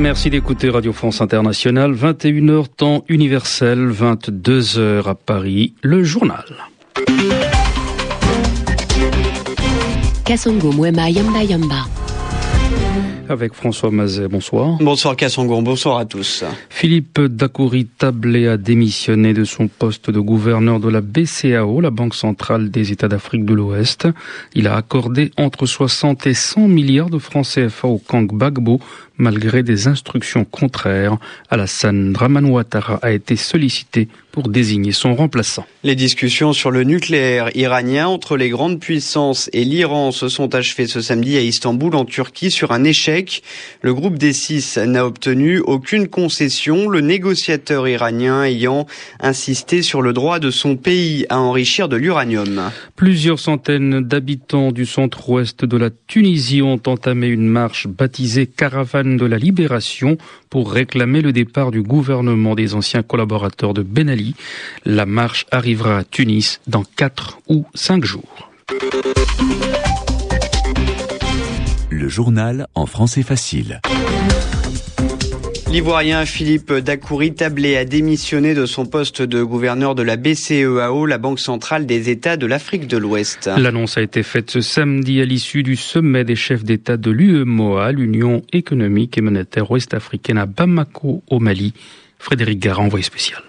Merci d'écouter Radio France Internationale, 21h temps universel, 22h à Paris, le journal. Kasongo Mwema Yamba Yamba avec François Mazet. Bonsoir. Bonsoir Kassongon, bonsoir à tous. Philippe Dacoury Tablé a démissionné de son poste de gouverneur de la BCAO, la Banque centrale des États d'Afrique de l'Ouest. Il a accordé entre 60 et 100 milliards de francs CFA au Kang Bagbo malgré des instructions contraires. Alassane Draman Ouattara a été sollicité pour désigner son remplaçant. Les discussions sur le nucléaire iranien entre les grandes puissances et l'Iran se sont achevées ce samedi à Istanbul en Turquie sur un échec. Le groupe des six n'a obtenu aucune concession, le négociateur iranien ayant insisté sur le droit de son pays à enrichir de l'uranium. Plusieurs centaines d'habitants du centre-ouest de la Tunisie ont entamé une marche baptisée Caravane de la Libération pour réclamer le départ du gouvernement des anciens collaborateurs de Ben Ali. La marche arrivera à Tunis dans 4 ou 5 jours. Le journal en français facile. L'Ivoirien Philippe Dacoury Tablé a démissionné de son poste de gouverneur de la BCEAO, la Banque centrale des États de l'Afrique de l'Ouest. L'annonce a été faite ce samedi à l'issue du sommet des chefs d'État de l'UEMOA, l'Union économique et monétaire ouest-africaine à Bamako, au Mali. Frédéric Garand, envoyé spécial.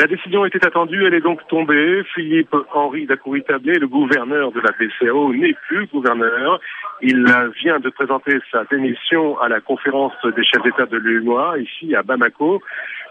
La décision était attendue, elle est donc tombée. Philippe Henri Dacoury Tablé, le gouverneur de la BCEAO, n'est plus gouverneur. Il vient de présenter sa démission à la conférence des chefs d'État de l'UMOA, ici à Bamako.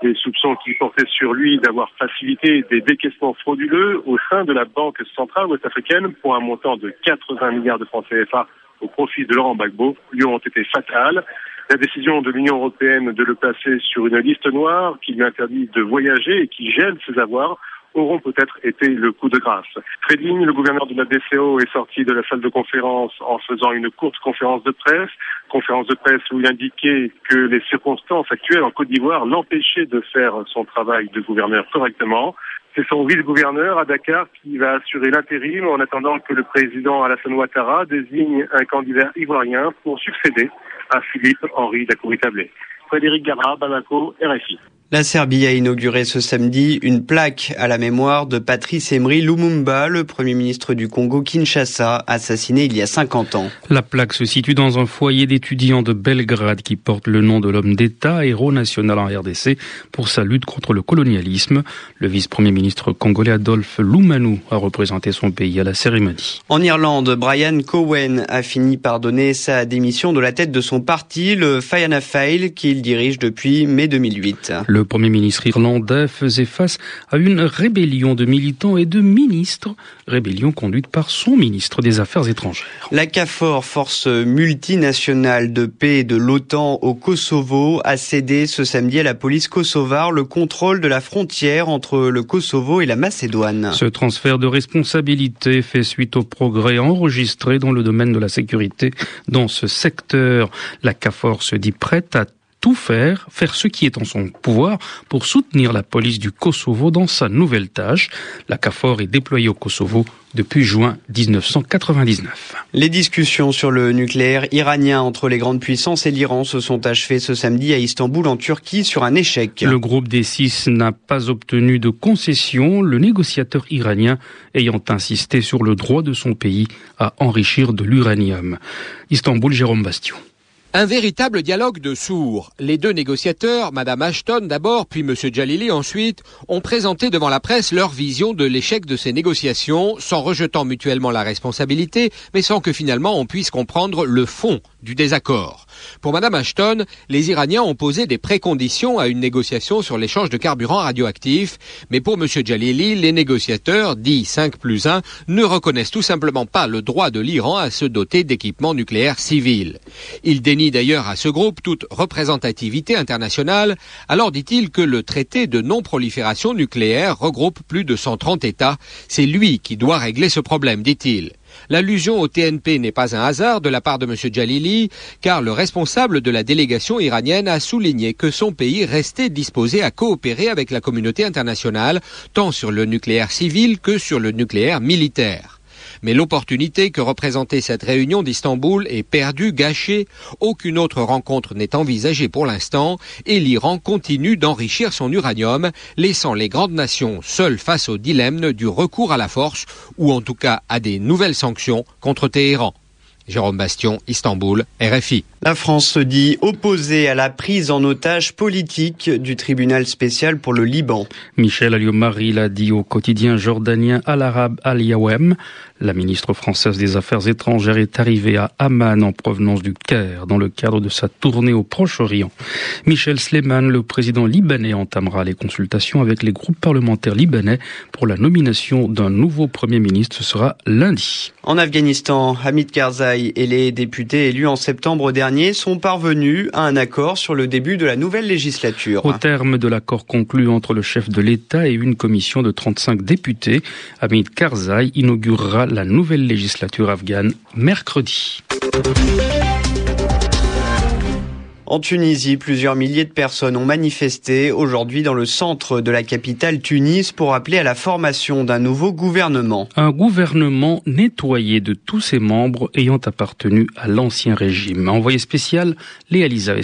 Les soupçons qui portaient sur lui d'avoir facilité des décaissements frauduleux au sein de la Banque centrale ouest-africaine pour un montant de 80 milliards de francs CFA au profit de Laurent Gbagbo lui ont été fatales. La décision de l'Union européenne de le placer sur une liste noire qui lui interdit de voyager et qui gèle ses avoirs auront peut-être été le coup de grâce. Trading, le gouverneur de la BCO, est sorti de la salle de conférence en faisant une courte conférence de presse, conférence de presse où il indiquait que les circonstances actuelles en Côte d'Ivoire l'empêchaient de faire son travail de gouverneur correctement. C'est son vice-gouverneur à Dakar qui va assurer l'intérim en attendant que le président Alassane Ouattara désigne un candidat ivoirien pour succéder à Philippe Henri Dacoury-Tablé. Frédéric Gara, Bamako, RFI. La Serbie a inauguré ce samedi une plaque à la mémoire de Patrice Emery Lumumba, le premier ministre du Congo Kinshasa, assassiné il y a 50 ans. La plaque se situe dans un foyer d'étudiants de Belgrade qui porte le nom de l'homme d'État, héros national en RDC, pour sa lutte contre le colonialisme. Le vice-premier ministre congolais Adolphe Lumanu a représenté son pays à la cérémonie. En Irlande, Brian Cowen a fini par donner sa démission de la tête de son parti, le Fianna Fáil, qu'il dirige depuis mai 2008. Le Premier ministre irlandais faisait face à une rébellion de militants et de ministres, rébellion conduite par son ministre des Affaires étrangères. La CAFOR, force multinationale de paix de l'OTAN au Kosovo, a cédé ce samedi à la police kosovare le contrôle de la frontière entre le Kosovo et la Macédoine. Ce transfert de responsabilité fait suite aux progrès enregistrés dans le domaine de la sécurité dans ce secteur. La CAFOR se dit prête à tout faire, faire ce qui est en son pouvoir pour soutenir la police du Kosovo dans sa nouvelle tâche. La CAFOR est déployée au Kosovo depuis juin 1999. Les discussions sur le nucléaire iranien entre les grandes puissances et l'Iran se sont achevées ce samedi à Istanbul en Turquie sur un échec. Le groupe des six n'a pas obtenu de concession, le négociateur iranien ayant insisté sur le droit de son pays à enrichir de l'uranium. Istanbul, Jérôme Bastion. Un véritable dialogue de sourds. Les deux négociateurs, Madame Ashton d'abord, puis Monsieur Jalili ensuite, ont présenté devant la presse leur vision de l'échec de ces négociations, sans rejetant mutuellement la responsabilité, mais sans que finalement on puisse comprendre le fond du désaccord. Pour Madame Ashton, les Iraniens ont posé des préconditions à une négociation sur l'échange de carburant radioactif, mais pour Monsieur Jalili, les négociateurs, dits 5 plus 1, ne reconnaissent tout simplement pas le droit de l'Iran à se doter d'équipements nucléaires civils. Ils dénient d'ailleurs à ce groupe toute représentativité internationale, alors dit-il que le traité de non-prolifération nucléaire regroupe plus de 130 États. C'est lui qui doit régler ce problème, dit-il. L'allusion au TNP n'est pas un hasard de la part de M. Jalili, car le responsable de la délégation iranienne a souligné que son pays restait disposé à coopérer avec la communauté internationale, tant sur le nucléaire civil que sur le nucléaire militaire. Mais l'opportunité que représentait cette réunion d'Istanbul est perdue, gâchée. Aucune autre rencontre n'est envisagée pour l'instant et l'Iran continue d'enrichir son uranium, laissant les grandes nations seules face au dilemme du recours à la force ou en tout cas à des nouvelles sanctions contre Téhéran. Jérôme Bastion, Istanbul, RFI. La France se dit opposée à la prise en otage politique du tribunal spécial pour le Liban. Michel Aliomari l'a dit au quotidien jordanien Al-Arab Al-Yawem. La ministre française des Affaires étrangères est arrivée à Amman en provenance du Caire dans le cadre de sa tournée au Proche-Orient. Michel Sleiman, le président libanais, entamera les consultations avec les groupes parlementaires libanais pour la nomination d'un nouveau Premier ministre. Ce sera lundi. En Afghanistan, Hamid Karzai et les députés élus en septembre dernier sont parvenus à un accord sur le début de la nouvelle législature. Au terme de l'accord conclu entre le chef de l'État et une commission de 35 députés, Hamid Karzai inaugurera la nouvelle législature afghane mercredi. En Tunisie, plusieurs milliers de personnes ont manifesté aujourd'hui dans le centre de la capitale Tunis pour appeler à la formation d'un nouveau gouvernement. Un gouvernement nettoyé de tous ses membres ayant appartenu à l'ancien régime. Envoyé spécial, Léa Lisa.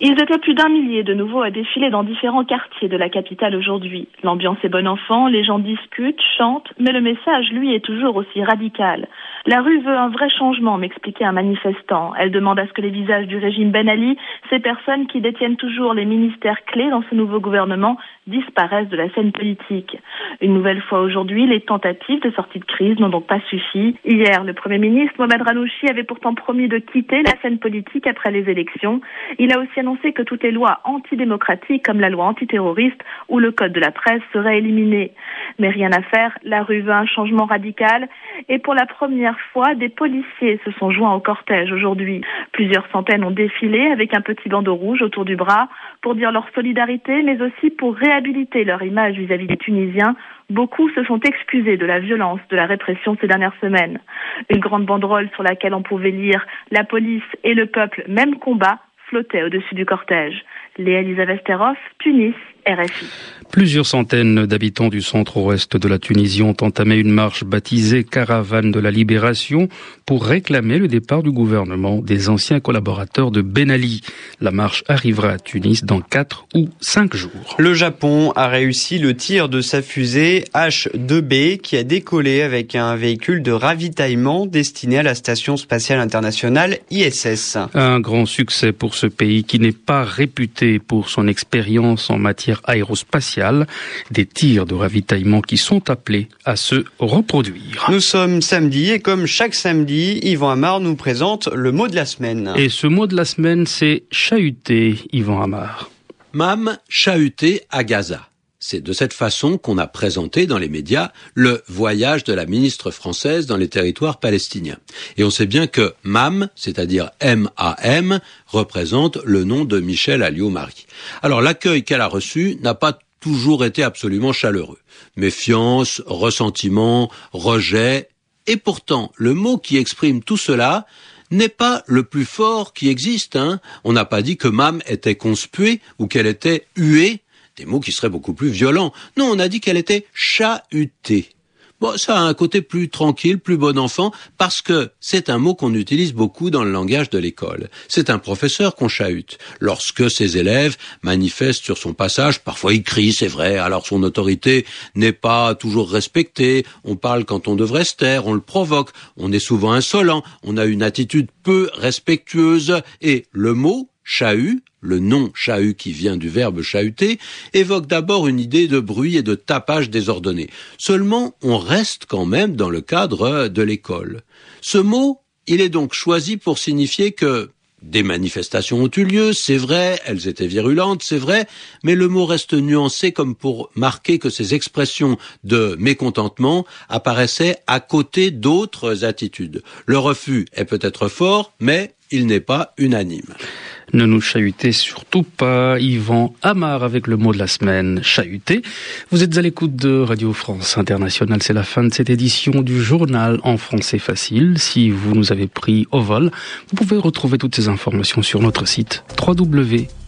Ils étaient plus d'un millier de nouveau à défiler dans différents quartiers de la capitale aujourd'hui. L'ambiance est bon enfant, les gens discutent, chantent, mais le message, lui, est toujours aussi radical. La rue veut un vrai changement, m'expliquait un manifestant. Elle demande à ce que les visages du régime Ben Ali, ces personnes qui détiennent toujours les ministères clés dans ce nouveau gouvernement, disparaissent de la scène politique. Une nouvelle fois aujourd'hui, les tentatives de sortie de crise n'ont donc pas suffi. Hier, le Premier ministre Mohamed Ranouchi avait pourtant promis de quitter la scène politique après les élections. Il a aussi annoncé que toutes les lois antidémocratiques, comme la loi antiterroriste ou le code de la presse, seraient éliminées. Mais rien à faire, la rue veut un changement radical et pour la première fois, des policiers se sont joints au cortège aujourd'hui. Plusieurs centaines ont défilé avec un petit bandeau rouge autour du bras pour dire leur solidarité, mais aussi pour réhabiliter leur image vis-à-vis des Tunisiens. Beaucoup se sont excusés de la violence de la répression ces dernières semaines. Une grande banderole sur laquelle on pouvait lire La police et le peuple, même combat, flottait au-dessus du cortège. Léa Elisabeth Tunis, RFI. Plusieurs centaines d'habitants du centre-ouest de la Tunisie ont entamé une marche baptisée Caravane de la Libération pour réclamer le départ du gouvernement des anciens collaborateurs de Ben Ali. La marche arrivera à Tunis dans 4 ou 5 jours. Le Japon a réussi le tir de sa fusée H-2B qui a décollé avec un véhicule de ravitaillement destiné à la station spatiale internationale ISS. Un grand succès pour ce pays qui n'est pas réputé pour son expérience en matière aérospatiale, des tirs de ravitaillement qui sont appelés à se reproduire. Nous sommes samedi et comme chaque samedi, Yvan Amar nous présente le mot de la semaine. Et ce mot de la semaine, c'est chahuté, Yvan Amar. Mam chahuté à Gaza. C'est de cette façon qu'on a présenté dans les médias le voyage de la ministre française dans les territoires palestiniens. Et on sait bien que MAM, c'est-à-dire M-A-M, représente le nom de Michel Alliot-Marie. Alors l'accueil qu'elle a reçu n'a pas toujours été absolument chaleureux. Méfiance, ressentiment, rejet, et pourtant le mot qui exprime tout cela n'est pas le plus fort qui existe. Hein. On n'a pas dit que Mam était conspuée ou qu'elle était huée des mots qui seraient beaucoup plus violents. Non, on a dit qu'elle était chahutée. Bon, ça a un côté plus tranquille, plus bon enfant, parce que c'est un mot qu'on utilise beaucoup dans le langage de l'école. C'est un professeur qu'on chahute. Lorsque ses élèves manifestent sur son passage, parfois il crie, c'est vrai, alors son autorité n'est pas toujours respectée, on parle quand on devrait se taire, on le provoque, on est souvent insolent, on a une attitude peu respectueuse, et le mot chahut le nom chahut qui vient du verbe chahuter, évoque d'abord une idée de bruit et de tapage désordonné. Seulement, on reste quand même dans le cadre de l'école. Ce mot, il est donc choisi pour signifier que des manifestations ont eu lieu, c'est vrai, elles étaient virulentes, c'est vrai, mais le mot reste nuancé comme pour marquer que ces expressions de mécontentement apparaissaient à côté d'autres attitudes. Le refus est peut-être fort, mais il n'est pas unanime. Ne nous chahutez surtout pas, Yvan Amar avec le mot de la semaine, chahuté. Vous êtes à l'écoute de Radio France Internationale, c'est la fin de cette édition du journal en français facile. Si vous nous avez pris au vol, vous pouvez retrouver toutes ces informations sur notre site www.rfi.fr.